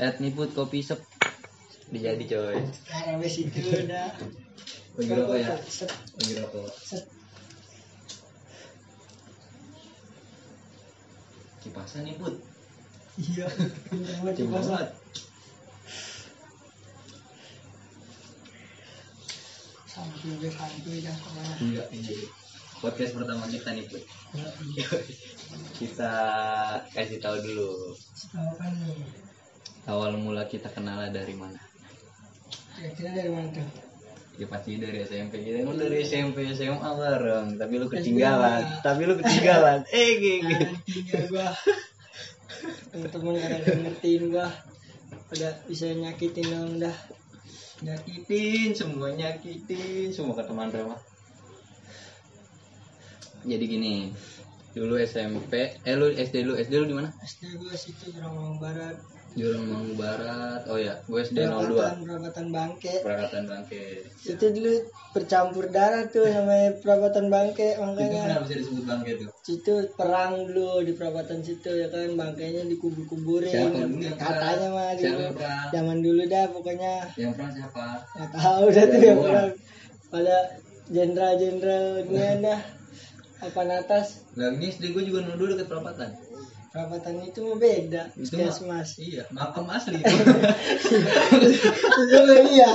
at niput kopi sep. Dijadi coy. Sekarang wes itu udah. bagi rokok ya? Bagi rokok. Kipasan Iya, pintar banget Cuma kipasan. Santuy gue santuy dah ke mana. enggak ini podcast pertama kita niput Ya, iya. kita kasih tahu dulu. Tahu kan nih. Awal mula kita kenal dari mana Kira-kira dari mana tuh? ya pasti dari SMP kita emang dari SMP SMA bareng tapi lu ketinggalan tapi lu ketinggalan eh gini Tinggal gua. Temen-temen kadang kadang ngertiin gua. Udah bisa nyakitin dong dah. nyakitin semua nyakitin semua ke teman rumah jadi gini dulu SMP eh lu SD lu SD lu di mana SD gua situ Gerawang Barat. Jurang Mangu Barat. Oh ya gue SD 02 Perapatan, perapatan bangke. Perakatan Bangke. Itu dulu bercampur darah tuh namanya perapatan bangke itu makanya. kenapa bisa disebut Bangke tuh? Situ perang dulu di perapatan situ ya kan? Bangkainya dikubur-kuburin. Siapa yang katanya mah Siapa dulu yang perang? zaman dulu dah pokoknya. Yang perang siapa? Nggak tahu dah tuh Ya, yang perang. pada jenderal-jenderal ini dah. Apa atas lah ini SD gue juga nuduh deket perapatan perapatan itu mah beda Itu mah- puskesmas iya makam asli. Itu mah iya.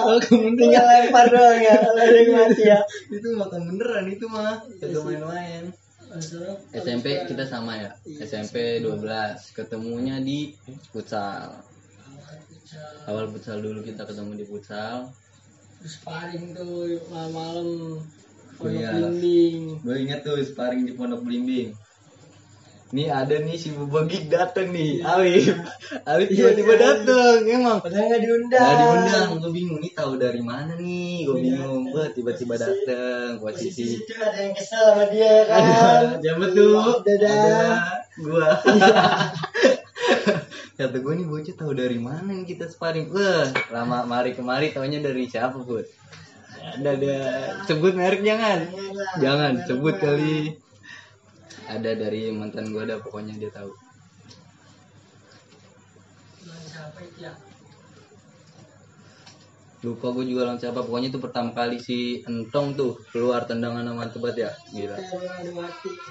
Tinggal lempar doang ya kalau ada yang mati ya. Itu makam beneran itu mah. Kagak main-main. Masalah, SMP kita sama ya? Iya, SMP 12 ketemunya di futsal. Awal futsal. Dulu kita ketemu di futsal. Terus sparring tuh malam-malam Oh iya. pondok blimbing gue inget tuh sparring di pondok belimbing nih ada nih si Bubagik dateng nih. Alif. Alif Iya, tiba-tiba iya. dateng emang. Padahal nggak diundang. Nah diundang, gue bingung nih tahu dari mana nih, gue bingung, gue tiba-tiba dateng posisi situ ada yang kesel sama dia kan? tuh, Dadah. ada gua. Kata gue nih bocah tahu dari mana nih kita sparring. Wah, lama mari kemari taunya dari siapa, Bud? Ada ada. Sebut merek jangan. Jangan sebut kali. Ada dari mantan gue ada pokoknya dia tahu. ya Lupa gue juga lawan siapa. Pokoknya itu pertama kali si Entong tuh keluar tendangan sama tebat ya. Gila.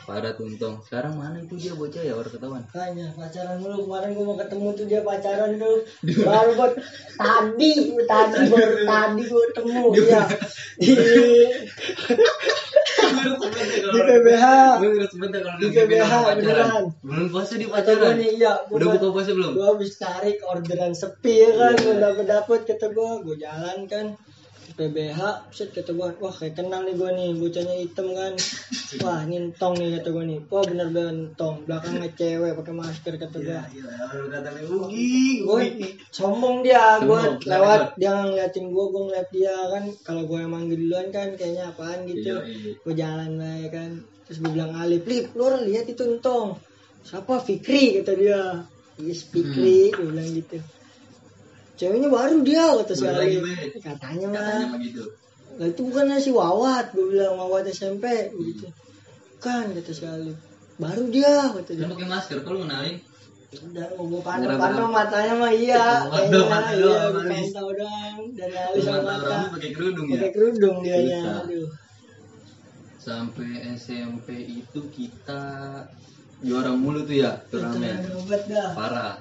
Parah tuh Entong. Sekarang mana itu dia bocah ya orang ketahuan. Kayaknya pacaran dulu kemarin gua mau ketemu tuh dia pacaran tuh baru buat tadi tadi baru tadi gua ketemu dia di Di PBH. Gue udah sebentar kalau Di PBH, beneran. Belum puasa di pacaran. nih iya Udah buka puasa belum? gua habis tarik orderan sepi ya kan gua dapet dapet kata gua gua jalan kan PBH set kata gua wah kayak kenal nih gua nih bocahnya hitam kan. Wah ini entong nih kata gua nih. Wah bener bener entong belakangnya cewek pakai masker kata gua. Iya, kata Ugi, gue sombong dia gue lewat dia ngeliatin gue gue ngeliat dia kan kalau gue emang duluan kan kayaknya apaan gitu. Iya, iya. gue jalan baik kan terus gue bilang Alif Lip lu orang lihat itu entong siapa? Fikri kata dia. Yes Fikri gue bilang gitu ceweknya baru dia kata si Be. katanya mah Katanya mah gitu. lah itu bukan si Wawat gue bilang Wawat SMP gitu kan kata si Alif baru dia kata dia pakai masker, kalau kenalin. udah pantau Bener-bener. pantau matanya mah iya mata iya doang, gue Alis. pantau doang dari alis sama Mata mata pakai kerudung ya. pakai kerudung Bisa. aduh Sampai SMP itu kita juara mulu tuh ya turnamen. Parah.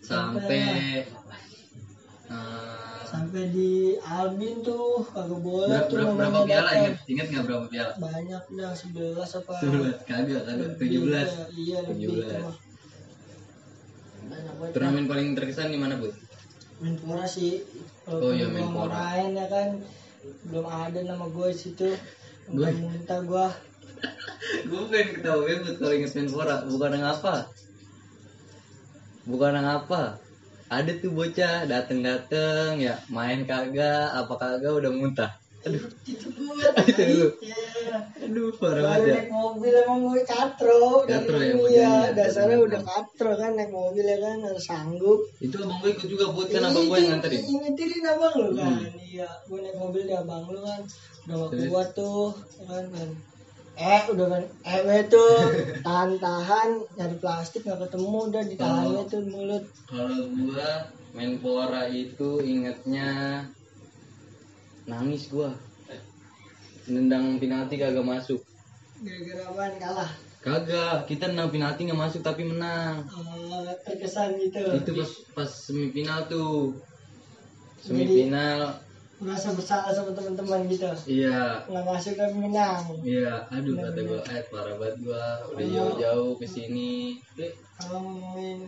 Sampai sampai di Albin tuh kagak boleh berapa, tuh berapa, berapa piala ingat ingat nggak berapa piala? banyak dah 11 apa Sebelas kagak kagak lebih tujuh belas. iya lebih itu 17. mah banyak banget dah. Turnamen paling terkesan di mana bu? Menpora sih Oh, iya, Menpora. main ya kan belum ada nama gue di situ Gue- muntah gue gue pengen ketawa banget kalau inget Menpora bukan yang apa bukan yang apa ada tuh bocah dateng dateng ya main kagak apa kagak udah muntah. Aduh. Itu gue Itu lu. Iya. aduh parah banget ya. naik mobil emang gue katro Katro ya, ini badannya. ya. dasarnya udah katro kan naik mobil ya kan harus sanggup. Itu abang gue ikut juga buat kan abang gue yang nganterin. Ini ngetirin abang lu kan? Hmm. iya gue naik mobil di abang lu kan. Udah kuat tuh kan kan eh udah kan eh tuh tahan-tahan nyari plastik nggak ketemu udah ditahan Oh. tuh mulut Kalau gua Menpora itu ingetnya nangis gua. Nendang penalti kagak masuk. gara-gara apaan kalah Kagak, kita nendang penalti nggak masuk tapi menang. Oh, terkesan gitu Itu pas pas semifinal tuh. Semifinal. Merasa bersalah sama teman-teman gitu. Iya. nggak masuk tapi menang. Iya, aduh kata gua, eh parah banget gua. Udah jauh-jauh ke sini. kalau ngomongin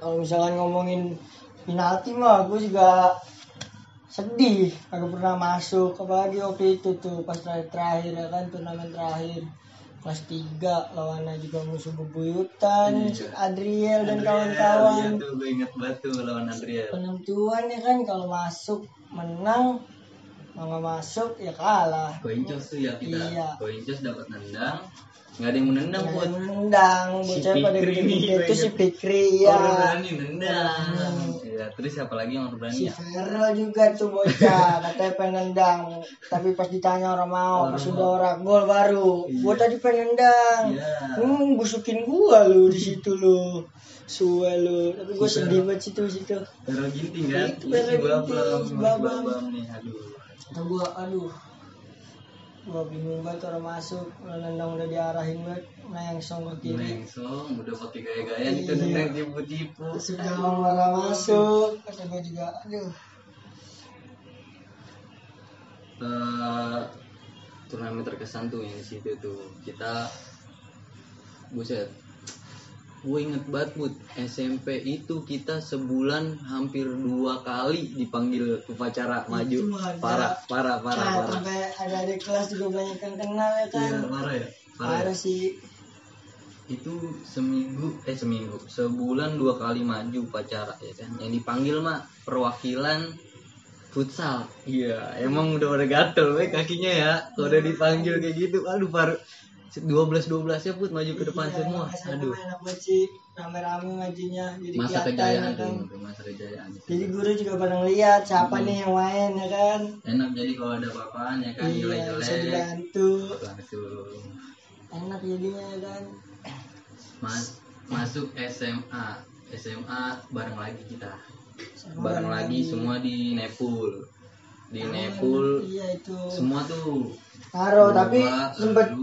kalau misalkan ngomongin penalti mah gue juga sedih. Aku pernah masuk. Apalagi waktu itu tuh pas terakhir terakhir ya kan turnamen terakhir kelas 3 lawannya juga musuh bebuyutan si Adriel dan kawan-kawan Iya tuh, gue inget banget tuh lawan Adriel. penentuan ya kan kalau masuk menang kalau masuk ya kalah Koincos tuh ya kita. Iya. Koincos dapat nendang. Nggak ada yang menendang Yang buat. menendang Si pada gue itu si inget. Fikri ya udah berani nendang. Hmm. Iya, terus siapa lagi yang berani si ya? Feral juga tuh bocah katanya pengen nendang tapi pas ditanya orang mau Orang pas udah orang gol baru Iya. gua tadi pengen nendang Iya. hmm busukin gua lu di situ lu suwe lu tapi gua Si sedih banget situ situ Feral Ginting kan? Itu Iya, si Babam, Ginting, si Babam. Nih, aduh. kata gua aduh gua bingung banget orang masuk nendang udah diarahin banget nah yang song ke kiri Mengsong, udah pakai gaya-gaya itu Iya. nendang tipu-tipu. Gawang marah masuk kata gua juga aduh Eh, turnamen terkesan tuh yang di situ tuh kita buset gue inget banget Bud. SMP itu kita sebulan hampir dua kali dipanggil upacara maju. parah parah parah nah, parah sampai ada di kelas juga banyak yang kenal ya kan? Iya parah ya parah ya? Parah sih. Itu seminggu eh seminggu. Sebulan dua kali maju upacara ya kan? Yang dipanggil mah perwakilan futsal. Iya emang udah pada gatel we kakinya ya. Kalau udah dipanggil kayak gitu aduh baru 12 12 ya put maju ke depan Iya, semua. SMA aduh. enak banget sih rame-rame majunya jadi masa kejayaan ya kan. tuh masa kejayaan jadi guru juga pada ngeliat siapa Hmm. nih yang main ya kan? Enak jadi kalau ada apa-apaan ya kan? Iya bisa jelek-jelek dibantu. Langsung enak jadinya ya kan? Mas masuk SMA SMA bareng lagi kita. Seru bareng lagi semua di Nepul. Di Nepul iya itu. semua tuh. Taro tapi sempet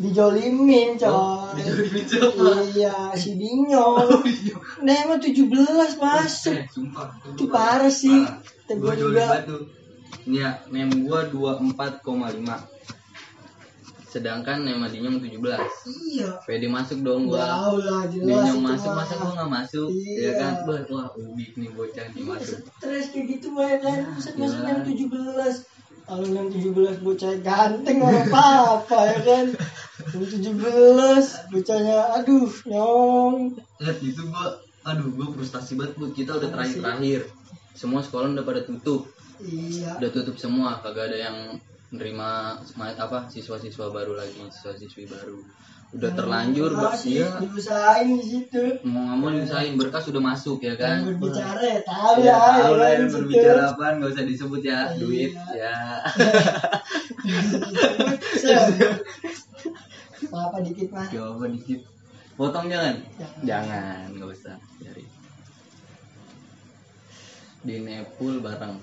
dijolimin coy. Oh, dijolimin siapa? iya si Dinyo nah emang 17 masuk eh, sumpah. Itu parah sih. Gua juga. ini ya nem gua 24,5 sedangkan nem Dinyong 17 iya. Pede masuk dong gua. Jauh lah jelas Dinyong masuk masa gua nggak masuk. Iya. ya kan? Wah ubik nih bocah nih masuk. stres kayak gitu ya kan Buset masuk yang 17 kalau yang 17 bocah ganteng orang apa ya kan? Yang 17 bocahnya aduh nyong. Lihat itu gua aduh gua frustasi banget bu. Kita udah terakhir terakhir semua sekolah udah pada tutup. Iya. Udah tutup semua kagak ada yang nerima ma- apa siswa-siswa baru lagi siswa-siswi baru udah terlanjur ber- Makasih, iya. diusahain di situ. Mau nggak mau diusahain berkas udah masuk ya kan? Yang berbicara ya tahu ya, lah tahu lah yang berbicara apaan nggak usah disebut ya Iya. duit ya. Apa dikit mah coba dikit. Potong jangan? Jangan. nggak usah dari di Nepul bareng.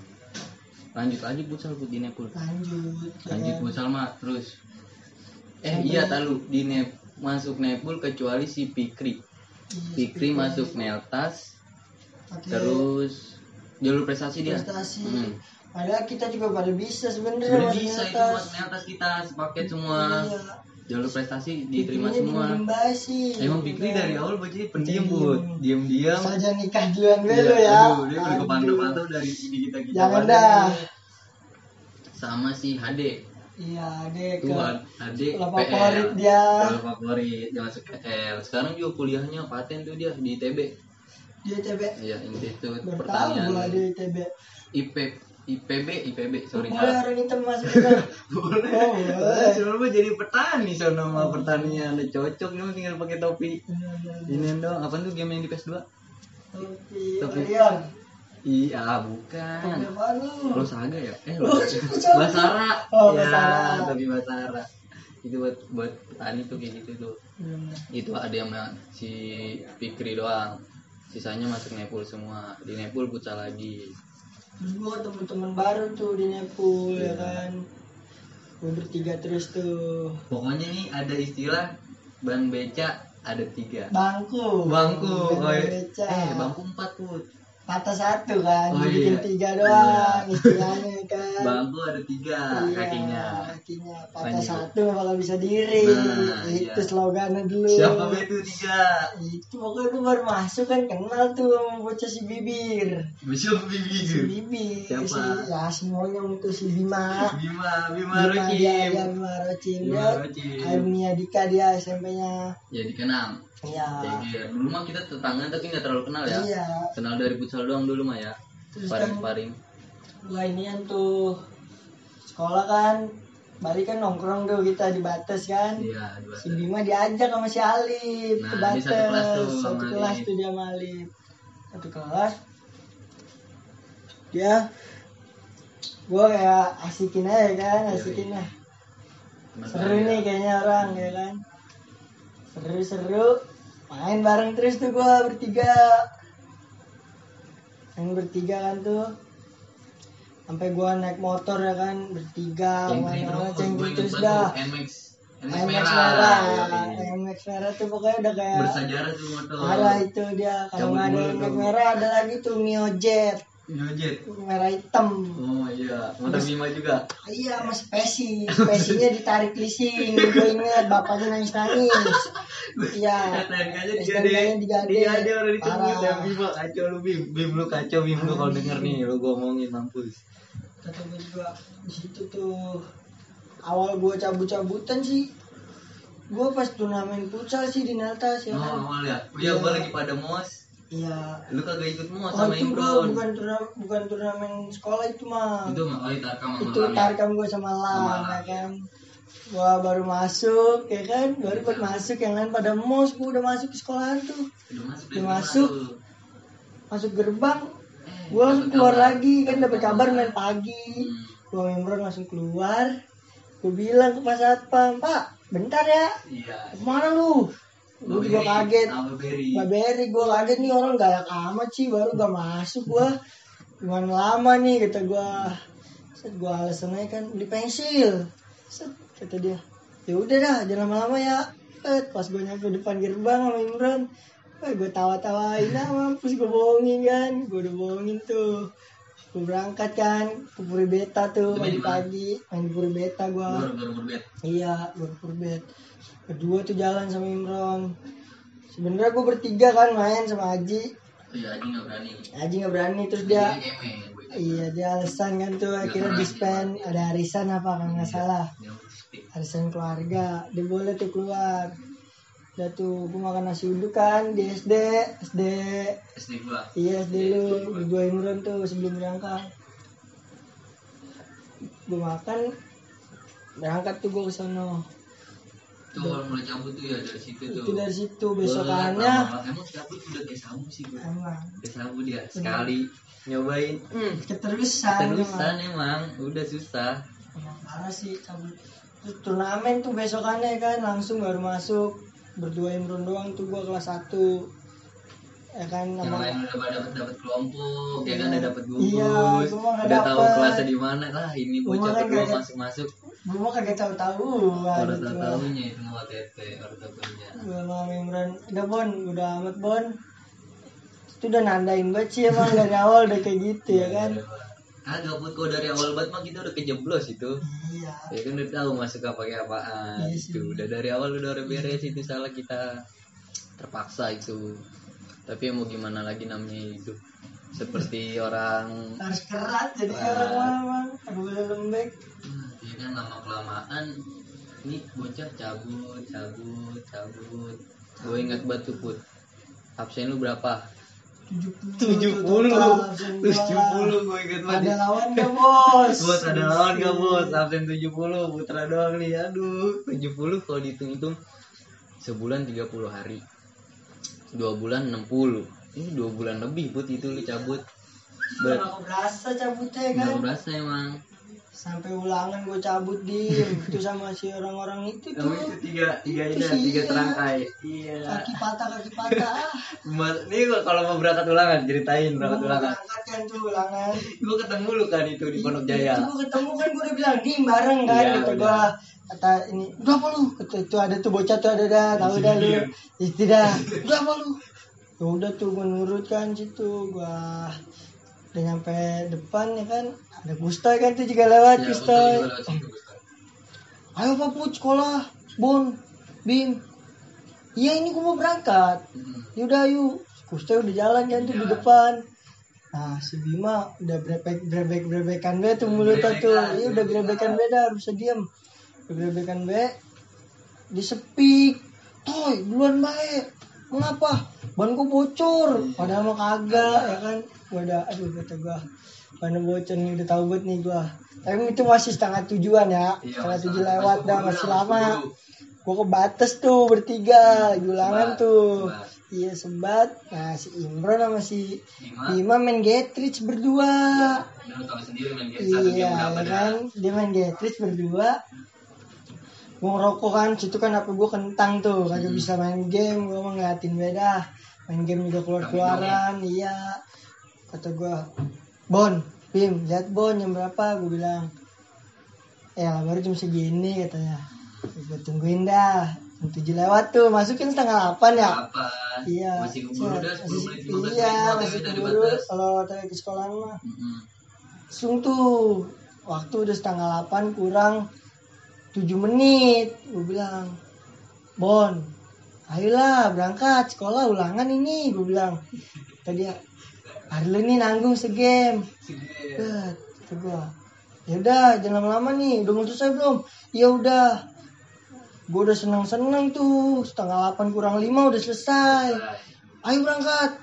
Lanjut lagi futsal Put, di Nepul. Lanjut ya. Lanjut kan. futsal mah terus eh Sampai- iya tahu di Nep masuk Nepul kecuali si Fikri Iya, Fikri masuk Neltas pakai terus jalur prestasi dia. Prestasi. Hmm. padahal kita juga pada bisa sebenarnya bisa itu masuk Neltas kita sepaket semua. Iya. jalur prestasi diterima semua. basi emang Fikri dari awal bocah pendiam bud. Diem diam saja nikah duluan dulu ya. aduh, dia udah Aduh. kepantau-pantau dari di kita kita Jangan dah. sama si Hade iya dek tuh Hade Lah PL. favorit dia. Kalau favorit dia masuk PL sekarang juga kuliahnya paten tuh dia di ITB di ITB Iya, Institut tahu Pertanian. gua di ITB IP IPB IPB sorry boleh orang hitam masuk boleh. Oh, boleh. Jadi petani sono sama pertanian udah cocok nih tinggal pakai topi. Ini dong apa tuh game yang di PS2 Topi Topi. Orion iya bukan lo saga ya eh Oh, lo basara Oh, ya Basara. tapi basara itu buat buat petani tuh kayak gitu tuh Hmm. itu ada yang si Fikri doang sisanya masuk Nepal semua di Nepal pucal lagi Terus gue ketemu teman baru tuh di Nepal ya Iya. kan. Gue bertiga terus tuh. pokoknya nih ada istilah ban beca ada tiga Bangku. bangku Bangku iya. beca. eh bangku empat put Patah satu kan, Oh, dibikin iya. tiga doang istilahnya kan. bangku ada tiga Iya, kakinya kakinya patah Lanjut. satu bakal bisa diri. Nah, itu iya. slogannya dulu. siapa itu tiga Itu pokoknya gue baru masuk kan kenal tuh sama bocah si bibir. Besok Si bibi bibir. Siapa? Si, ya si monyong itu si Bima. Bima Bima Bima dia, Rokim dia Bima Rocin. Bima Dia Rokim alumni Dika dia SMP-nya. ya di Iya. Dulu mah kita tetangga tapi nggak terlalu kenal ya Iya. kenal dari futsal doang dulu mah ya kan paring gua inian tuh sekolah kan balik kan nongkrong tuh kita di Bates kan. iya dua Si Bima diajak sama si Alif ke Nah, Bates. di satu kelas tuh sama Satu kelas tuh dia sama Alif. Satu kelas. Dia gua kayak asikin aja kan, asikin lah. Seru ya? nih kayaknya orang ya kan. Seru-seru. Main bareng terus tuh gua bertiga. Main bertiga kan tuh. Sampai gua naik motor ya kan bertiga Cengkri mana-mana terus, gue dah. MX merah, merah, Yoi. MX merah tuh pokoknya udah kayak bersejarah tuh motor Parah itu dia. Kalau nggak ada MX merah ada lagi tuh Mio Jet Yojet merah hitam. oh iya motor Bima juga Iya sama spesi, spesinya ditarik leasing. Gue inget bapaknya nangis nangis. Iya. STNK-nya STNK-nya digade digade. digade orang Parah. ya Bima kacau lu Bim Bim lu kacau Bim lu kalau denger nih lu gua omongin mampus Kata gue juga di situ tuh awal gue cabut-cabutan sih. Gue pas turnamen futsal sih di Neltas ya oh kan. awal ya iya gua lagi pada mos Iya. lu kagak ikut mos Oh sama itu gue Imron bukan turnamen bukan turnamen sekolah itu mah. itu mah oh itu sama itu Malang ya? tarkam gue sama Lam Lam, ya kan gua baru masuk ya kan? Baru buat masuk yang lain pada mos gua udah masuk ke sekolahan tuh. Udah masuk Udah masuk. gerbang. Eh, gua langsung keluar kabar. lagi kan dapat kabar main pagi. Hmm. gua Imron langsung keluar. Gua bilang ke pas satpam pak bentar ya. Iya. Ke mana lu? Lu juga kaget. Mbak Berry gue kaget nih orang galak amat sih baru gak masuk gua. Gimana lama nih? kata gua. Set gua alasan aja kan beli pensil. Set kata dia ya udah dah jangan lama-lama ya set pas gue nyampe depan gerbang sama Imran eh gue tawa-tawain ah mampus gue bohongin kan gue udah bohongin tuh gue berangkat kan ke Puri Beta tuh Itu main di mana? pagi-pagi main di Puri Beta berbet Iya, gue purbet. Kedua tuh jalan sama Imron. Sebenarnya gue bertiga kan main sama Aji. iya aja nggak berani Aji nggak berani terus dia. Gue. Iya dia alasan kan tuh akhirnya dispen ada arisan apa kan nggak salah. Harus stick. Arisan keluarga. Dia boleh tuh keluar. Udah tuh gue makan nasi uduk kan di SD. SD. SD gua Iya SD lu. Di gua Imron tuh sebelum berangkat. Gue makan. Berangkat tuh gue ke sono. tuh orang mulai cabut tuh ya dari situ tuh Itu dari situ besokannya. emang cabut udah kayak sabu sih gua Emang. kayak sabu dia sekali nyobain hmm, keterusan terusan emang. emang udah susah Emang parah sih cabut turnamen tuh besokannya kan langsung baru masuk. Berdua Imron doang tuh gua kelas 1 ya kan yang lain udah pada dapat dapat kelompok ya Iya. kan udah dapat gugus Iya, udah tahu kelasnya di mana. Lah ini Gua bocah kan kagak- masuk masuk gua kagak tahu tahu baru tahu tahunya itu mau tete baru tahunya. Gua sama Imron udah bon udah amat bon. Itu udah nandain banget sih emang dari awal udah kayak gitu ya kan kagak put kok dari awal banget mah kita udah kejeblos itu. Iya. Ya kan udah tahu masuk apa kayak apaan Iya itu udah dari awal udah udah beres itu salah kita terpaksa itu. Tapi mau gimana lagi namanya hidup seperti orang harus keras jadi orang aku boleh lembek. Ya kan lama kelamaan nih bocah cabut cabut cabut. Gue ingat batu put. Absen lu berapa 70 tujuh tuh puluh puluh gue ingat ada banget lawan gak bos? Bos ada lawan gak bos? Absen 70 putra doang nih. Aduh 70 kalau dihitung-hitung sebulan 30 hari. Dua bulan 60 ini dua bulan lebih put itu lu cabut. Ber- berasa cabutnya kan? Berasa emang sampai ulangan gue cabut dim. Itu sama si orang-orang itu kamu itu tuh tiga tiga Itu ini tiga iya. terangkai. Iya. Kaki patah kaki patah. Ah. Ini kalau mau berangkat ulangan ceritain berangkat ulangan. berangkat kan tuh ulangan. Gua ketemu lu kan itu di Pondok Jaya. Gue ketemu kan gue udah bilang dim bareng kan Iya, kata udah. gue kata ini udah apa lu kata itu ada tuh bocah tuh ada dah tahu dah lu. Itu dah. Udah apa lu udah tuh gue nurut kan situ gue udah nyampe depan ya kan? Ada Gustoy kan tuh juga lewat Ya, Gustoy. ayo Pak Put sekolah. Bon Bim iya ini gue mau berangkat. Mm-mm. yaudah yuk. Gustoy udah jalan kan tuh di Ya. depan. Nah si Bima udah brebek brebek brebekan be tuh mulutnya tuh. Iya udah brebekan. be dah harus diam udah brebekan be disepik toy duluan baik mengapa? Ban gua bocor. Padahal mah kagak ya kan gua udah aduh kata gua. Ban bocor nih udah tahu banget nih gua. Tapi itu masih setengah tujuan ya. Iya, setengah tujuh lewat dah masih lama. gua ke batas tuh bertiga. Lagi ulangan tuh. iya sebat. Nah si Imron sama si Lima. Bima main Getrich berdua. Iya berapa ya kan? Dia main Getrich berdua. Gua ngerokok kan situ kan HP gua kentang tuh. Kagak Hmm. bisa main game gua mah ngeliatin beda main game juga keluar keluaran iya kata gua Bon Bim lihat Bon jam berapa? Gua bilang ya baru jam segini katanya. Gua tungguin dah. Jam tujuh lewat tuh masukin setengah delapan ya? Apa? iya. Masih keburu dah 10 masih- menit 15 iya menit. masih keburu kalau tadi ke sekolah mah. Mm-mm. langsung tuh waktu udah setengah delapan kurang tujuh menit. Gue bilang Bon ayolah berangkat sekolah ulangan ini. Gue bilang tadi hari lu nih nanggung segame Bet, kata gue ya udah jangan lama-lama nih. Udah mau selesai belum? Ya udah. Gue udah seneng-seneng tuh. Setengah delapan kurang lima udah selesai. Ayo berangkat.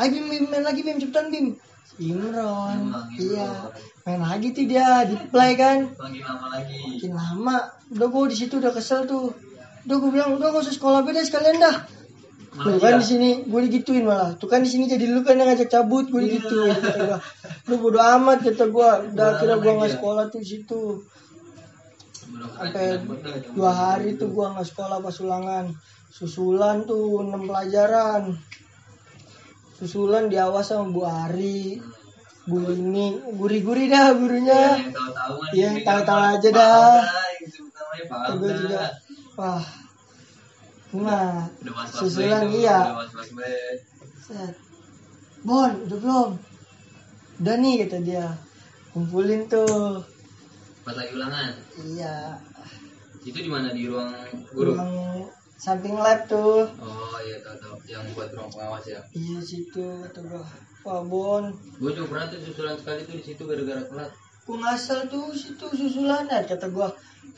Ayo bim, bim main lagi bim. Cepetan bim. Imron. Imron, iya. Imron. main lagi tuh dia. Di play kan? Lagi lama lagi. makin lama. Udah gue di situ udah kesel tuh. Udah gue bilang udah gak usah sekolah beda sekalian dah Malah tuh kan iya. di sini gue digituin malah. Tuh kan di sini jadi lu kan yang ngajak cabut gue digituin. Kata gua lu bodo amat kata gue udah amat gue nggak sekolah tuh situ. Sampai dua hari tuh gua nggak sekolah pas ulangan susulan tuh enam pelajaran. Susulan diawas sama Bu Ari Bu ini guri-guri dah gurunya. Iya, tahu-tahu aja paham dah. Dah. juga. Wah nah Udah was-was susulan iya Udah was-was baik. Set. Bon udah belum udah nih kata dia kumpulin tuh Pas lagi ulangan. iya Itu di mana di ruang guru? ruang samping lab tuh Oh iya tahu tahu. Yang buat ruang pengawas ya. iya situ kata gua wah Bon Gue juga pernah tuh susulan sekali tuh di situ gara-gara telat. gua ngasal tuh situ susulan ya kata gua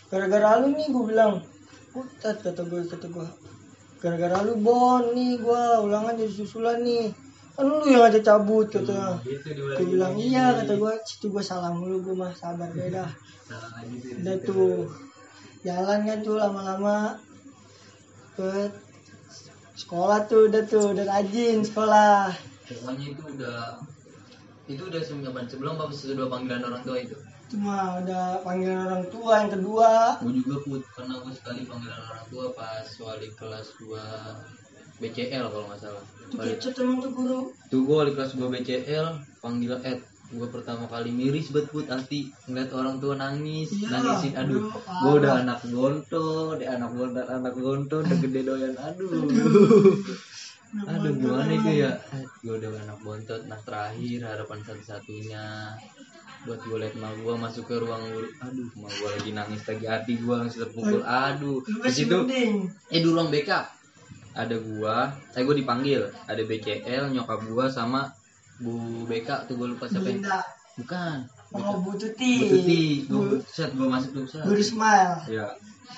gara-gara lu nih gua bilang putat kata gua kata gua gara-gara lu bon nih gua ulangan jadi susulan nih. Kan lu yang ada cabut kata. Gitu di gua bilang iya kata gua. Situ gua salah mulu gua mah sabar beda. Tuh. di udah tuh. Jalan kan tuh lama-lama. Ke sekolah tuh udah tuh udah rajin sekolah. Pokoknya itu udah itu udah sebelum sebelum apa sesudah panggilan orang tua itu. Cuma udah panggilan orang tua yang kedua. Gue juga put karena gue sekali panggilan orang tua pas wali kelas 2 BCL kalau nggak salah. tuh Wali, kecet emang tuh guru. Tuh gue wali kelas 2 BCL panggilan Ed. Gue pertama kali miris bet put hati ngeliat orang tua nangis Iya, nangisin aduh. aduh, gue udah anak gonto deh anak gonto anak gonto udah gede doyan aduh. Aduh. Gimana itu ya? Gue udah anak bontot anak terakhir harapan satu-satunya buat gue liat emak gue masuk ke ruang guru. Aduh emak gue lagi nangis lagi hati gue langsung terpukul. Aduh di masih situ eh di ruang BK ada gua eh gua dipanggil. Ada BCL nyokap gua sama Bu BK tuh gua lupa siapa yang Linda bukan. Mau Bu Tuti. Bu Tuti. Gua set gua masuk tuh set. Guru smile ya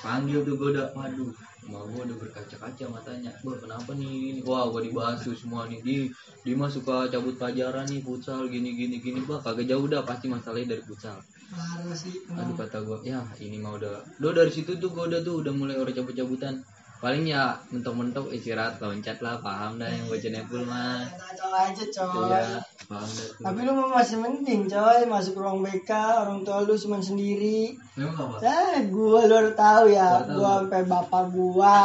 panggil tuh gua udah waduh mau gua udah berkaca-kaca matanya. Gua kenapa nih ini? Wah gua dibahas tuh semua nih. Di di mah suka cabut pelajaran nih futsal gini gini gini. Bah kagak jauh dah pasti masalahnya dari futsal. Parah sih aduh kata gua. Ya ini mah udah. Udah dari situ tuh gua udah tuh udah mulai orang cabut-cabutan paling ya mentok-mentok istirahat loncat lah paham dah yang bocah nepul mah Kacau aja coy. iya paham dah tuh Tapi lu masih mending coy masuk ruang BK orang tua lu cuma sendiri. memang apa? Ya, gua lu harus tahu ya, gua sampai bapak gua,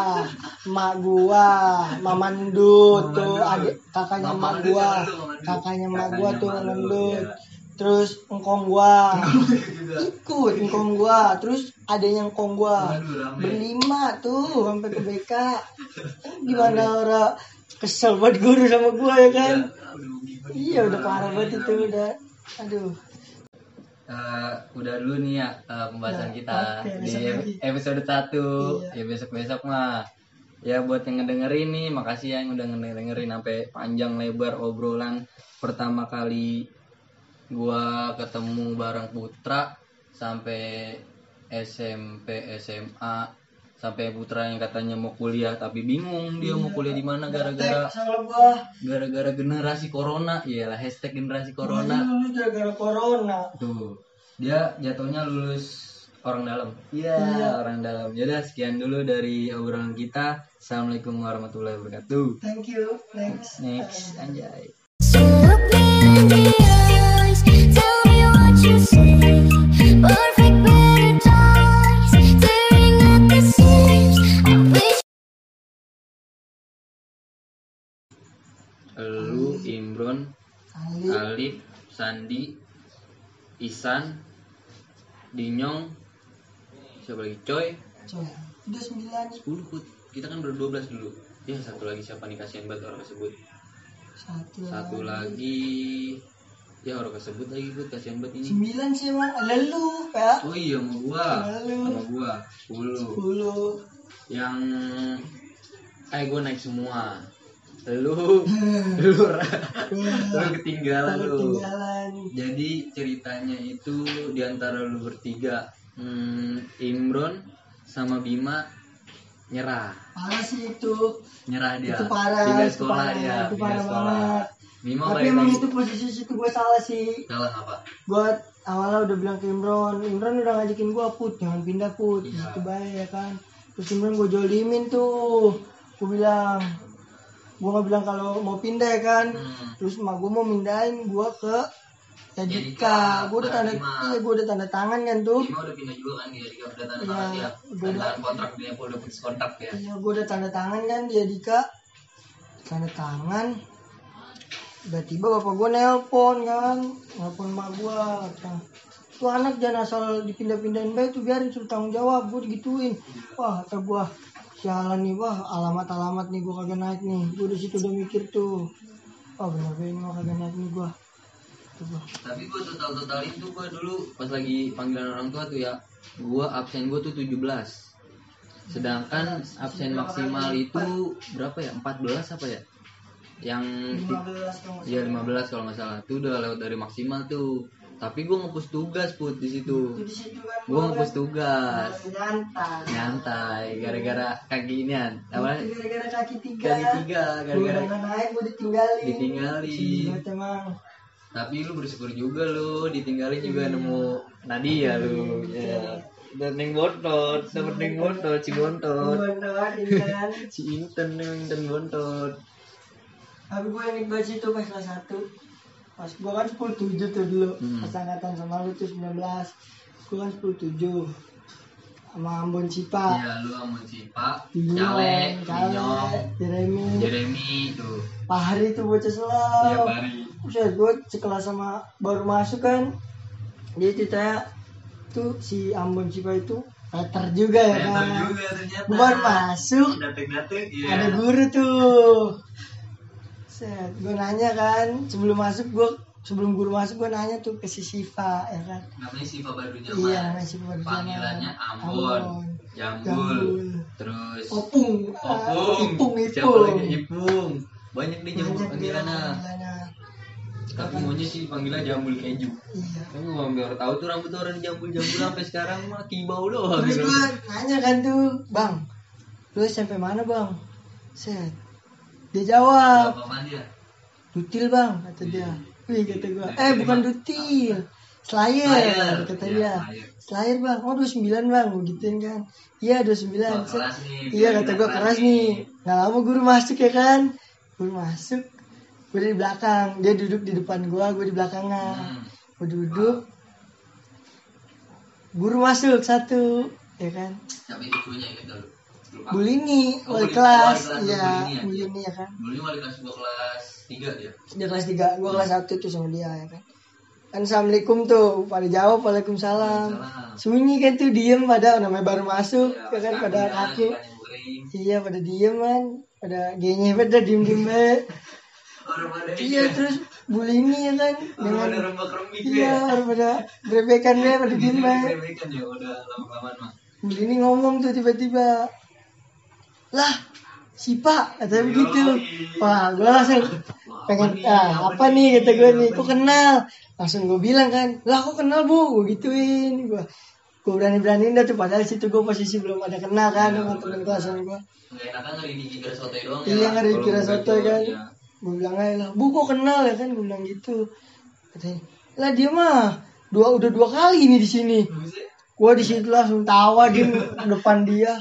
emak gua, maman Dut Maman tuh, adik kakaknya emak Dut, gua, kakaknya emak Kakaknya gua tuh emak iya. Terus engkong gua, ikut engkong gua, terus adanya engkong gua, Waduh, rame. berlima tuh sampai ke BK. Gimana orang kesel banget guru sama gua ya kan? gimana Iya udah parah banget itu udah, aduh. Eh, udah dulu nih ya eh, pembahasan Nah, kita oke, di lagi. episode 1 Iya. ya besok besok mah ya buat yang ngedengerin nih makasih ya yang udah ngedengerin sampai panjang lebar obrolan pertama kali gua ketemu bareng Putra sampai SMP SMA sampai Putra yang katanya mau kuliah tapi bingung dia mau kuliah di mana gara-gara gara-gara generasi corona iyalah hashtag generasi corona lulus gara-gara corona. Tuh, dia jatuhnya lulus orang dalam. Iya, Iya. orang dalam. Yaudah, sekian dulu dari obrolan kita. Assalamualaikum warahmatullahi wabarakatuh. Thank you. Next. Next, anjay. Lu, Imron, Ali. Alif, Sandi, Isan, Dinyong, siapa lagi? Coy, Coy. Udah sembilan. 10 Put. Kita kan berdua belas dulu. Ya, satu lagi siapa nih kasihan banget orang tersebut. Satu. Satu lagi ya orang tersebut lagi Put, kasihan banget ini. Sembilan sih emang. Lalu, Pak. Oh iya sama gua. Lalu. Sama gua 10. Sepuluh. Yang eh gua naik semua. Lu lu lu ketinggalan lu. Ketinggalan. Jadi ceritanya itu di antara lu bertiga hmm, Imron sama Bima nyerah. Parah sih itu. Nyerah dia. Itu parah. Pindah itu sekolah parah, dia, Itu pindah parah sekolah. Bima Tapi balik emang lagi. itu posisi situ gue salah sih. Salah apa? Gue awalnya udah bilang ke Imron, Imron udah ngajakin gue put, jangan pindah put, Iya. itu bahaya ya kan. Terus Imron gue jolimin tuh, gue bilang, gue nggak bilang kalau mau pindah ya kan. Hmm. Terus emak gue mau mindahin gue ke Yadika, Yadika. Gue udah tanda, iya gue udah tanda tangan kan tuh. Bima udah pindah juga kan dia udah tanda Iya, tangan udah. Tanda tangan kontrak dia udah putus kontrak ya. Iya gue udah tanda tangan kan di Yadika. Tanda tangan. Tiba-tiba bapak gue nelpon kan, nelpon emak gue. Kata, tuh anak jangan asal dipindah-pindahin baik tuh biarin suruh tanggung jawab gue digituin wah kata gue sialan nih wah alamat-alamat nih gue kagak naik nih gue di situ udah mikir tuh wah bener bener gue kagak naik nih gue Tapi gua total totalin tuh gua dulu pas lagi panggilan orang tua tuh ya, gua absen gua tuh 17. Sedangkan absen maksimal itu berapa ya? 14 apa ya? Yang 15 kalau nggak Iya 15 kalau nggak salah. Itu udah lewat dari maksimal tuh. Tapi gua ngepus tugas put di situ. Kan Gua ngepus tugas. nyantai Nyantai gara-gara kaki inian. Apa? Gara-gara kaki tiga Kaki tiga gue gara-gara naik gue ditinggalin ditinggalin. Tapi lu bersyukur juga lu ditinggalin juga nemu Nadia lu. Ya. Dan neng bontot, dapet neng bontot, si bontot. gue doain kan Si Inten neng Inten bontot. Tapi gue inget banget situ pas kelas satu pas gue kan sepuluh tujuh tuh dulu Hmm. pas angkatan sama lu tuh 19 gue kan sepuluh tujuh sama Ambon Cipa Iya lu si Pak, Dinyong, Cale, Cale, Jeremy Jeremy tuh. Pak Hari tuh bocah Iya selalu Pari. Buset, gue sekelas sama baru masuk kan dia ceritanya tuh si Ambon Cipa itu veter juga ya Better kan juga ternyata. Baru masuk Datek-datek iya. ada guru tuh set gue nanya kan sebelum masuk gue sebelum guru masuk gue nanya tuh ke si Siva ya kan? Namanya Siva Badunya iya namanya Siva baru Panggilannya Ambon. Ambon, Jambul, Jambul. terus Opung Opung, Ah, Ipung. Siapa Ipung lagi? Ipung, banyak nih jambul panggilannya. Tapi maunya sih panggilan jambul keju. iya. Kamu mau biar tahu tuh rambut orang jambul-jambul sampai sekarang mah kibau doang. terus gue nanya kan tuh bang lu SMP mana bang? Set dia jawab dutil bang kata dia wih kata gue eh bukan dutil Slayer, Slayer, kata iya, dia. Slayer. Slayer bang, oh 29 bang, gituin kan. Iya 29. Wah, Set. keras nih, Iya kata gue keras nih. nih. Nggak lama guru masuk ya kan. Guru masuk, gue di belakang. Dia duduk di depan gue, gue di belakangnya. Hmm. Gue duduk. Guru masuk satu, ya kan. Siapa itu gurunya ingat dulu? Lupa. Bu Lini, Oh, wali kelas. Iya, ya. Bu Lini ya kan. Dulu wali kelas gua kelas 3 dia. Dia kelas 3, gue kelas 1 tuh sama dia ya kan. Kan Assalamualaikum tuh, pada jawab Waalaikumsalam. Salam. Sunyi kan tuh diem pada namanya baru masuk, Ya, ya kan pada kering. Iya pada diem kan, pada genye pada diem diem pada Iya terus Bu Lini ya kan dengan pada iya pada berebekan dia pada diem banget. Remekan ya udah lama-lama mah. Bu Lini ngomong tuh tiba-tiba, lah si Pak katanya begitu. Wah gue langsung pengen ah apa nih kata gue nih, kok kenal? Langsung gue bilang kan, lah kok kenal bu? Gue gituin gue. Gue berani-beraniin dah tuh padahal situ gue posisi belum ada kenal kan sama temen kelas sama gue. Enakan ngeri doang ya. Iya ngeri kira soto kan. iya. Gue bilang aja lah, bu kok kenal ya kan? Gue bilang gitu. Katanya, lah dia mah dua udah dua kali nih di sini. Gue di situ langsung tawa di depan dia.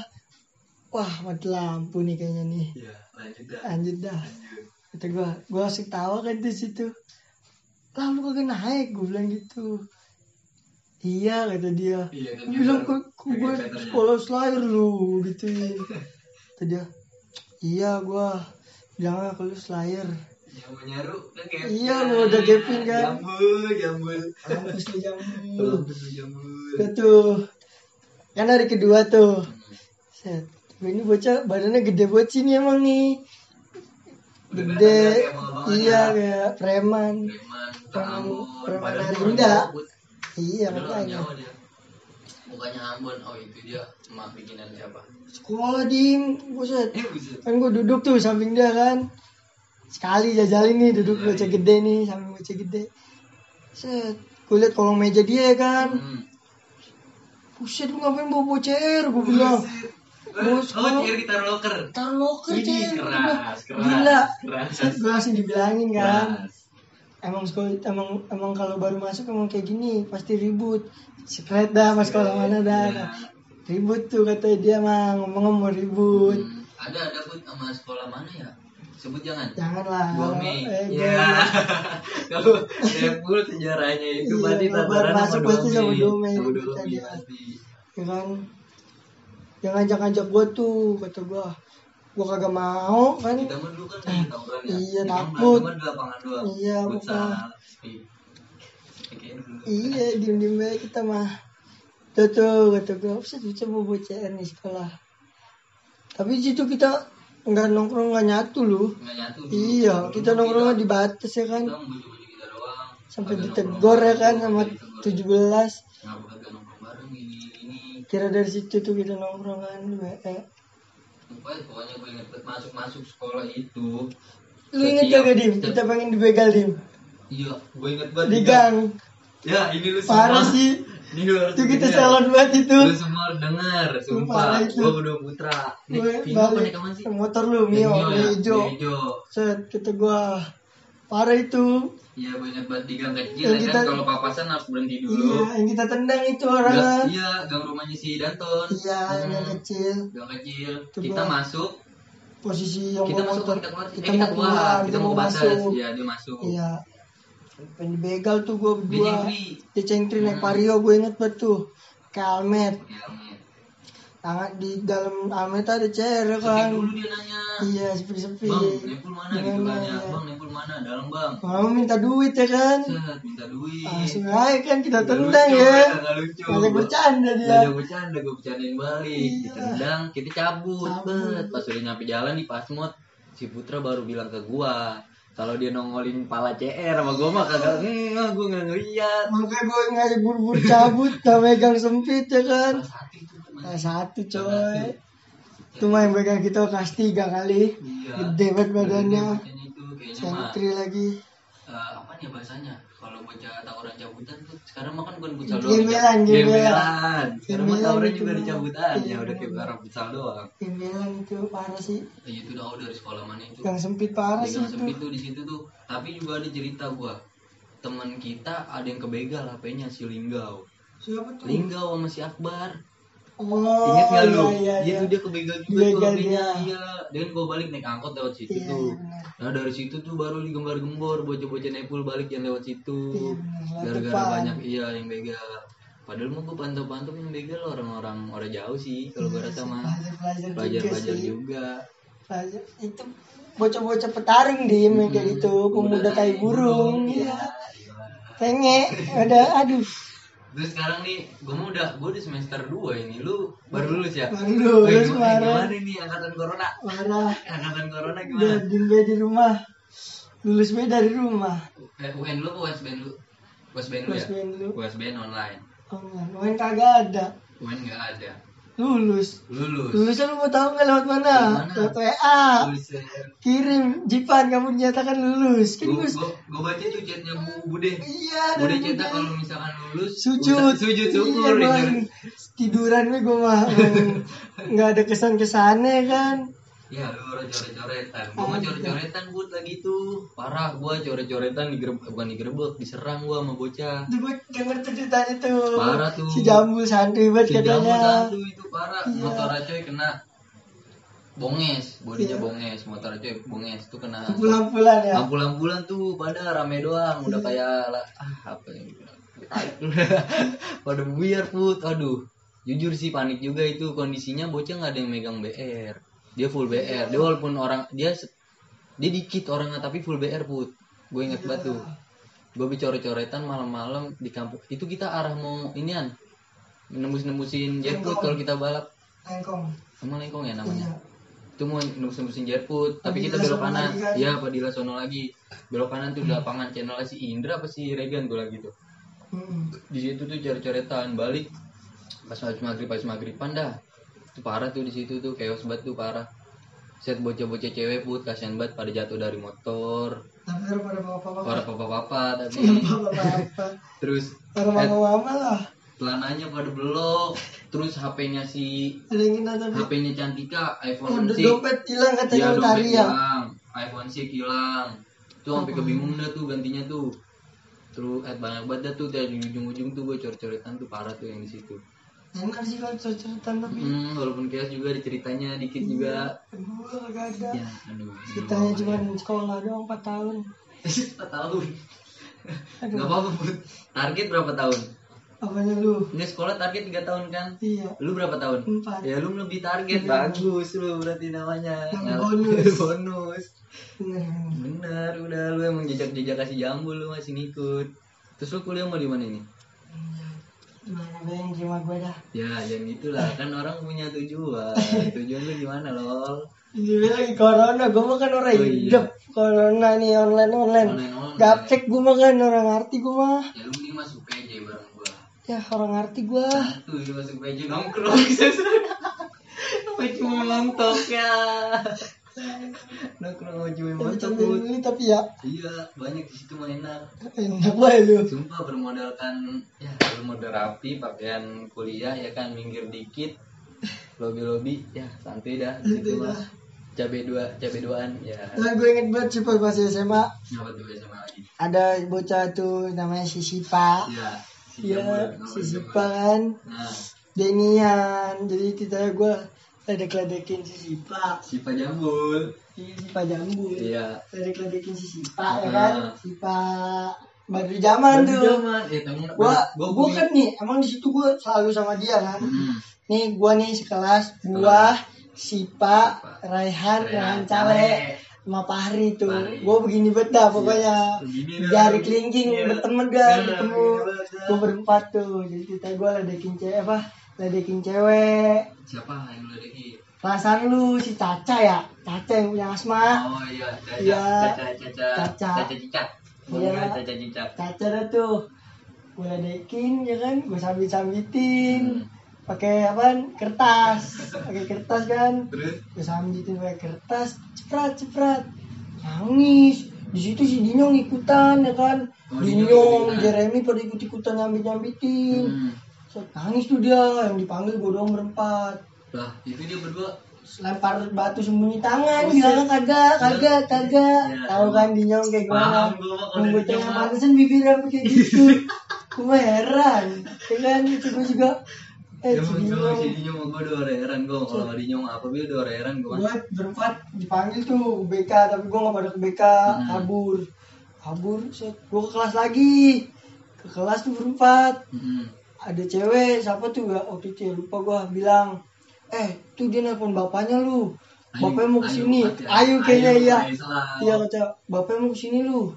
Wah mati lampu nih kayaknya nih. Iya, lanjut dah. Lanjut dah. Kata gue, gue langsung tawa kan di situ. Lah lu kagak naik, gue bilang gitu. Iya kata dia. Iya, Gue bilang ke gue sekolah Slayer lu gituin. Kata dia, iya gue bilang lu Slayer. Yang menyaru kan kayak Iya, lu udah gaping kan. Jambul, jambul. Mampus lu jambul. Jambul, jambul. Udah tuh. Kan hari kedua tuh. Set. Gue ini bocah badannya gede banget sih nih emang nih. Gede. Iya ya. kayak preman. Preman, Preman- dari Indah. Iya makanya. Bukannya Ambon, oh itu dia emak bikinan siapa? Sekolah dim, buset. Eh. Kan gue duduk tuh samping dia kan. Sekali jajalin nih duduk bocah gede nih samping bocah gede. Set. Gue liat kolong meja dia kan. Hmm. Buset lu ngapain bawa CR gue bilang. Bos, Oh, gua- CR kita loker. Taruh loker bilang, keras, keras. Gila. Keras. Gue langsung dibilangin kan. Keras. Emang sekolah emang emang kalau baru masuk emang kayak gini pasti ribut. Secret dah mas sekolah mana dah. Iya. Ribut tuh kata dia mah ngomong-ngomong ribut. Hmm, Ada ada bud sama sekolah mana ya? Sebut jangan. Janganlah. Dua kalau- Mei. eh, Ya. Kalau Sepul sejarahnya itu Iya, berarti kalau tataran baru masuk pasti sama dua Mei. Sama dia. pasti. ya kan yang ngajak-ngajak gue tuh kata gue gue kagak mau kan Kita mah dulu kan tawuran ya. Iya, Kita takut. berantem di lapangan doang. Iya, bukan. iya diem diem aja kita mah tuh tuh kata gue bisa mau bawa CR nih sekolah tapi situ kita nggak nongkrong nggak nyatu loh Nggak nyatu. dulu. iya kita nongkrongnya di batas ya kan sampai ditegor ya kan sama nongkrong. Ditegur. 17 Kenapa kagak nongkrong bareng ini ini. Kira dari situ tuh kita nongkrong kan WE. Pokoknya pokoknya gue inget masuk-masuk sekolah itu. lu inget gak dim kita pengen dibegal dim Iya, gue inget banget. di gang Ya, ini lu parah semua. sih Ini lu harus itu kita salon banget itu Lu semua Parah sumpah. Gue udah putra. Nih, gue Vino apa nih kawan sih? motor lu mio ya? hijau set kita gua parah itu Iya, gue inget banget di gang kecil Yang ya kita- kan. Kalau papasan harus berhenti iya dulu. yang kita tendang itu orangnya iya, gang rumahnya si Danton. iya yang Hmm, kecil Gang kecil. Itu Kita masuk, posisi yang kita masuk motor kita keluar. kita eh, kita mau keluar, kita mau ke batas. masuk Iya, dia masuk. iya pengen dibegal tuh gua Dia berdua dia cengtri naik Hmm. vario gue inget banget tuh ke Almet Ya, Met. Tangan di dalam Almet ada CR Sepi kan dulu dia nanya. iya sepi-sepi Bang, nempul mana gitu Gimana, kan ya. ya. Bang, nempul mana? Dalam, Bang. mau minta duit ya kan Set, minta duit. langsung aja kan kita tendang lucu, ya nggak lucu. ngajak bercanda dia Ngajak bercanda, gue bercandain balik. Iya. Ditendang, kita cabut. Cabut. Bet. Pas udah nyampe jalan di Pasmod, si Putra baru bilang ke gua, kalau dia nongolin pala CR sama gua mah kagak enggak, gua nggak ngeliat. makanya gue ngajak buru-buru cabut gak megang sempit ya kan Kelas satu itu kan. Kelas satu coy itu mah yang megang kita kelas tiga kali Iya. gede banget badannya mah sentri lagi eh, apa nih bahasanya? Kalau bocah tawuran cabutan tuh sekarang mah kan bukan futsal doang. Gemelan, ya. gemelan. Gemelan. Sekarang mah Gemelan tawuran juga dicabutan ya Iya, udah kayak barang futsal doang. yang bilang itu parah sih Ya itu udah dari sekolah mana itu. yang sempit parah sih itu sempit tuh di situ tuh. Tapi juga ada cerita gua. teman kita ada yang kebegal HP-nya si Linggau siapa tuh Linggau sama si Akbar oh Ingat nggak lu? iya, Dia iya, tuh dia kebegal juga tuh Begal HP-nya. dia. Iya. Dia kan gua balik naik angkot lewat situ Iya, tuh. iya. Nah dari situ tuh baru digembar-gembor bocah-bocah nepul balik yang lewat situ. Iya. Gara-gara banyak iya yang begal. Padahal mah gua pantau-pantau yang begal orang-orang orang jauh sih kalau gua rasa mah pelajar-pelajar juga pelajar-pelajar sih juga. Pelajar itu bocah-bocah petarung di yang kayak gitu pemuda tai burung iya penge ada aduh Terus sekarang nih, gue mau udah, gue di semester 2 ini, lu baru lulus ya? Baru Wih, lulus gimana, kemarin. gimana nih angkatan corona? marah Angkatan corona udah gimana? diem gue di rumah lulus gue dari rumah Eh, UN lu apa USBN lu? USBN lu ya? USBN lu. USBN online. oh main kagak ada UN nggak ada. Lulus Lulus. lulusnya lu mau tahu nggak lewat mana Mana? lewat WA Lulus ya. kirim Jipan kamu dinyatakan lulus kan Gue gue baca tuh chatnya Bu Bude. iya Bude Bude. kalau misalkan lulus sujud sujud iya, syukur bang. ya. tiduran gue gue mah nggak ada kesan kesannya kan Ya lu orang coret-coretan. Gue mah coret-coretan bud lagi tuh. Parah gua coret-coretan digerebek bukan digerebek, diserang gua sama bocah. itu gue denger tuh ceritanya tuh Parah tuh. si jambul santuy banget Si katanya satu itu parah. Iya. Motor coy kena bonges, bodinya bonges, motor coy bonges tuh kena pulang-pulang ya Ampul-ampulan tuh pada rame doang, udah kayak lah, ah apa yang pada buyar put, aduh. Jujur sih panik juga itu kondisinya bocah nggak ada yang megang BR. Dia full BR. Dia walaupun orang dia dia dikit orangnya tapi full BR put. Gue inget banget tuh. Gue bicara-coretan malam-malam di kampung. Itu kita arah mau inian nembus-nembusin jetput kalau kita balap. Tengkong Emang lengkong ya namanya? iya itu mau nembus-nembusin jetput tapi kita belok kanan kan? iya Padilla sono lagi belok kanan tuh di lapangan channel si Indra apa si Regan gue lagi tuh Hmm. di situ tuh coret-coretan balik pas maghrib pas maghriban dah itu parah tuh di situ tuh chaos banget tuh parah. Set bocah-bocah cewek put kasihan banget pada jatuh dari motor. Tapi pada bapak-bapak. Para papa-papa tapi bapak-bapak. Terus para mama-mama lah. Celananya pada belok terus HP-nya si HP-nya Cantika oh, iPhone do- 6 dompet hilang katanya Iya lu dompet ya hilang, iPhone 6 hilang. Tuh sampai kebingung dah tuh gantinya tuh. Terus eh, banyak banget dah tuh dari ujung-ujung tuh gue coret-coretan tuh parah tuh yang di situ. Enak sih kalau cerita tapi Hmm, walaupun chaos juga di ceritanya dikit juga. gue kagak ada Ya, aduh. ceritanya cuma sekolah doang 4 tahun 4 tahun. Aduh. Gak apa-apa, Bud. Target berapa tahun? apanya lu Ini sekolah target 3 tahun kan? iya Lu berapa tahun? Empat. Ya lu lebih target. Bagus lu berarti namanya. Ngal- bonus. bonus. bener Bener, udah lu emang jejak-jejak kasih jambul lu masih ngikut. Terus lu kuliah mau di mana ini? Gimana gue yang terima gue dah Ya, yang gitulah kan orang punya tujuan. Tujuan lu gimana, lol? ini lagi corona gue mah kan orang Oh, iya. hidup corona nih online online Online online. gaptek gue mah kan orang ngerti gue mah Ya lu mending masuk PJ bareng gua. ya orang ngerti gue Tuh, masuk PJ nongkrong. Apa cuma montok ya? Nongkrong sama sambil Bud. beli tapi ya Iya, banyak di situ mah enak. enak banget lu Sumpah bermodalkan ya bermodal rapi, pakaian kuliah ya kan minggir dikit. Lobi-lobi ya santai dah di situ mah. Cabe dua, cabe duaan ya. nah gue inget banget sih pas SMA tuh SMA lagi. ada bocah tuh namanya si Sipa Iya. si Iya, Jambul, si Sipa kan Nah, Denian jadi ceritanya gue ledek-ledekin si Sipa. Sipa Jambul. si Sipa Jambul. Iya. ledek-ledekin si Sipa ya kan? Sipa baru zaman Baru tuh. Zaman, temen gua gua gua kan nih emang di situ gua selalu sama dia kan? Hmm. nih gua nih sekelas gua Sipa Sipa. Raihan Raihan Cale. Sama Fahri tuh. Gua begini bet dah pokoknya. Jari kelingking Iya. berteman dah Iya, ketemu gua berempat tuh. Jadi kita gua ledekin cewek apa ledekin cewek Siapa yang lu lagi? perasaan lu si Caca ya Caca yang punya asma Oh iya, Caca, Iya. Caca, Caca, Caca. Caca Cicak. Iya. Bukan Caca Cicak. Caca dah tuh gue ledekin ya kan gue sambit sambitin Hmm. pakai apa kertas pakai kertas kan Terus gue sambitin pakai kertas ceprat ceprat nangis di situ si Dinyong ikutan ya kan Oh, Dinyong Dinyong ikutan. Jeremy pada ikut ikutan nyambit nyambitin hmm. Nangis tuh dia yang dipanggil gue doang berempat. Lah, itu dia berdua. Lempar batu sembunyi tangan bilang kagak kagak kagak. Ya, tahu kan dinyong kayak gimana? Mah. pantesan bibirnya kayak gitu. Gue heran. Ya kan? Itu gue juga eh cuma si dinyong gue udah heran gue kalau sama Dinyo mah apa dia udah heran gue gue berempat dipanggil tuh BK tapi gue gak pada ke BK Hmm. kabur. Kabur set gue ke kelas lagi. Ke kelas tuh berempat ada cewek siapa tuh gak? Waktu itu ya, lupa gua. Bilang eh tuh dia nelpon bapaknya lu. Bapaknya mau ke sini ayo kayaknya iya. Iya kata bapaknya mau ke sini lu.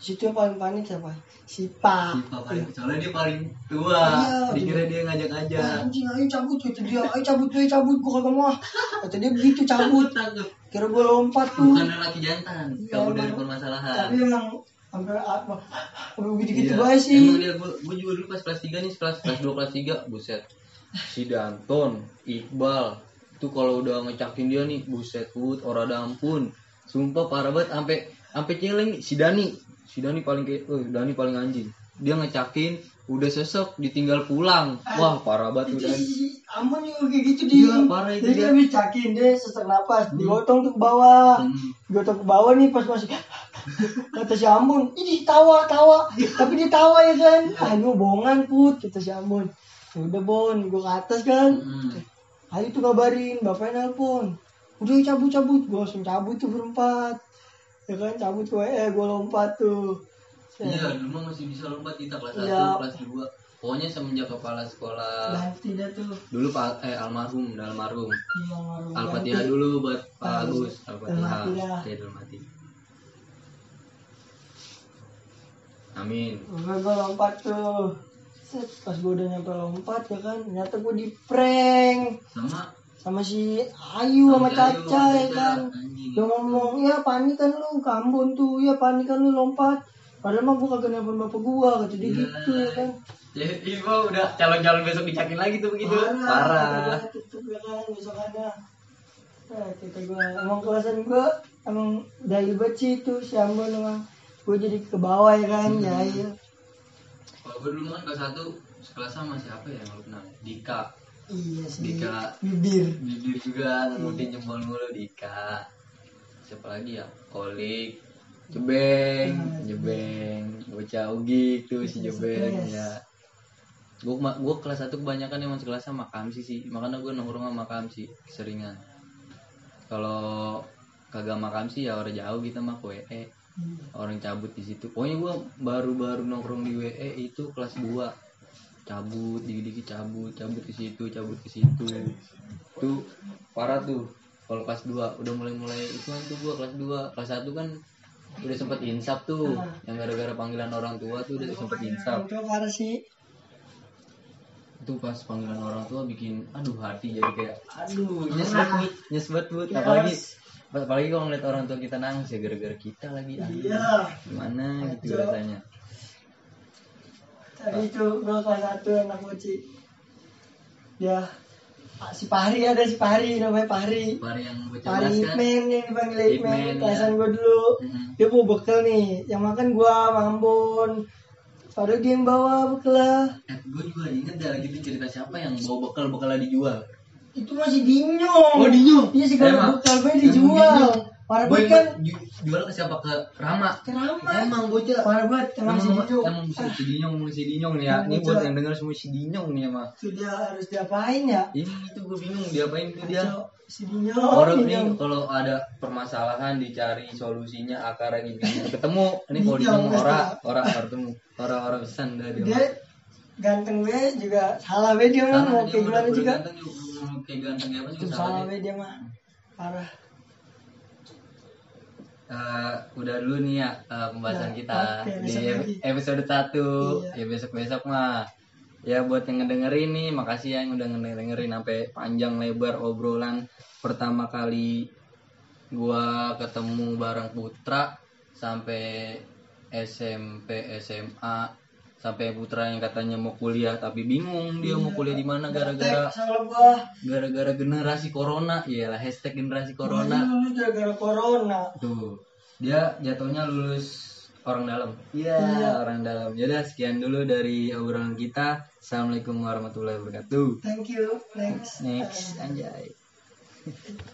Situ yang paling panik siapa? Si pak. Siapa paling soalnya dia paling tua. Iya. dikira dia Wah, ngajak-ngajak anjing ayo cabut kata dia. Ayo cabut ayo cabut gua kagak mau. Kata dia begitu cabut. Kira gua lompat tuh. bukan lelaki jantan kabur dari permasalahan. Tapi emang sampai apa sampai begitu gitu Iya. sih Emang dia gua, gua juga dulu pas kelas 3 nih, kelas kelas 2 kelas 3, buset. Si Danton, Iqbal, itu kalau udah ngecakin dia nih, buset put, ora ada ampun. Sumpah parah banget sampai sampai celeng si Dani. Si Dani paling kayak, eh Dani paling anjing. Dia ngecakin, udah sesek, ditinggal pulang. Wah, parah banget Dani. si Amun juga kayak gitu dia Iya, parah itu jadi habis cakin dia sesak napas digotong tuh ke bawah. Hmm. digotong ke bawah nih pas masih kata si Amun ini tawa tawa. Tapi dia tawa ya kan ah ini bohongan put kata si Amun ya udah bon gue ke atas kan. Hmm. Ayo tuh kabarin bapaknya nelpon udah cabut cabut. Gue langsung cabut tuh berempat. Ya kan cabut ke WE gue lompat tuh Iya, dulu mah masih bisa lompat kita kelas 1, Iya. kelas 2. Pokoknya semenjak kepala sekolah ganti dah tuh dulu Pak eh almarhum, almarhum. Iya, ngaruh Al-Fatihah dulu buat Pak Agus. Al-Fatihah. Dulu mati. Amin. Gue gue lompat tuh. Set, pas gue udah nyampe lompat ya kan, ternyata gue di prank Sama sama si Ayu sama Caca ya kan. Dia ngomong, ya panik kan lu, kambun tuh, ya panik kan lu lompat. Padahal mah gue kagak nelfon bapak gua, kata dia Iya. gitu ya kan. Jadi gua udah calon-calon besok dicakin lagi tuh begitu. Parah. gua, tutup ya kan, besok ada. Eh, kata gue, emang kelasan gue, emang dari sih itu, si Ambon emang. Gue jadi ke bawah ya kan, Hmm. jahil. Kalau gua dulu kan kelas 1 sekelas sama siapa ya yang lu kenal? Dika. Iya sih. Dika. Bibir. Bibir juga ngutin jempol mulu Dika. Siapa lagi ya? Kolik. Jebeng, Jebeng, bocah Ugi tuh si Jebeng ya. Gua gua kelas 1 kebanyakan emang sekelas sama Kamsi sih. Makanya gua nongkrong sama Kamsi keseringan. Kalau kagak sama Kamsi ya orang jauh kita mah ke WE. Orang cabut di situ. Pokoknya gua baru-baru nongkrong di WE itu kelas 2. Cabut, dikit-dikit cabut, cabut ke situ, cabut ke situ. Tuh parah tuh. Kalau kelas 2 udah mulai-mulai itu kan tuh gua kelas 2. Kelas 1 kan udah sempet insap tuh. Yang gara-gara panggilan orang tua tuh udah sempet insap. Itu parah sih. Itu pas panggilan orang tua bikin aduh hati jadi kayak aduh nyes banget, nyes banget Bud. apalagi apalagi kalau ngeliat orang tua kita nangis ya gara-gara kita lagi aduh, Iya. gimana gitu Kacau. rasanya Tadi itu gue kelas satu anak bocil. Ya, si Pahri ada si Pahri namanya Pahri. Bar yang bocah Pahri basket Hitman yang dipanggil Hitman. ya. Kelasan gue dulu. Mhm. Dia mau bekal nih. Yang makan gue Mambon. Padahal dia yang bawa bekal lah. eh, gue juga inget dah gitu cerita siapa yang bawa bekal bekalnya dijual Itu masih Dinyong. Oh, Dinyong? Iya segala Emang? bekal gue dijual. Parah banget kan. jual ke siapa ke Rama Kenapa? emang bocah Parah banget. Emang si Dinyong. emang si Dinyong si Dinyong nih ya ini buat yang denger semua si Dinyong nih emang Itu dia harus diapain ya? ini itu gue bingung diapain tuh dia. Si Dinyong. orang ini Dinyong. kalau ada permasalahan dicari solusinya akarnya gini ketemu ini kalau pasti. orang orang ketemu orang orang pesan dah dia ganteng gue juga salah gue dia mah mau kayak gimana juga ganteng juga, mau kayak ganteng apa juga salah salah gue dia mah parah Eh, udah dulu nih ya eh, pembahasan Ya, kita oke, di lagi. episode 1 Iya. ya besok besok mah ya buat yang ngedengerin nih makasih ya yang udah ngedengerin sampai panjang lebar obrolan pertama kali gua ketemu bareng Putra sampai SMP SMA sampai Putra yang katanya mau kuliah tapi bingung dia mau kuliah di mana gara-gara gara-gara generasi corona iyalah hashtag generasi corona gara-gara corona Tuh, dia jatuhnya lulus orang dalam. Iya, Iya. orang dalam. Jadi sekian dulu dari obrolan kita. Assalamualaikum warahmatullahi wabarakatuh. thank you next Next, anjay.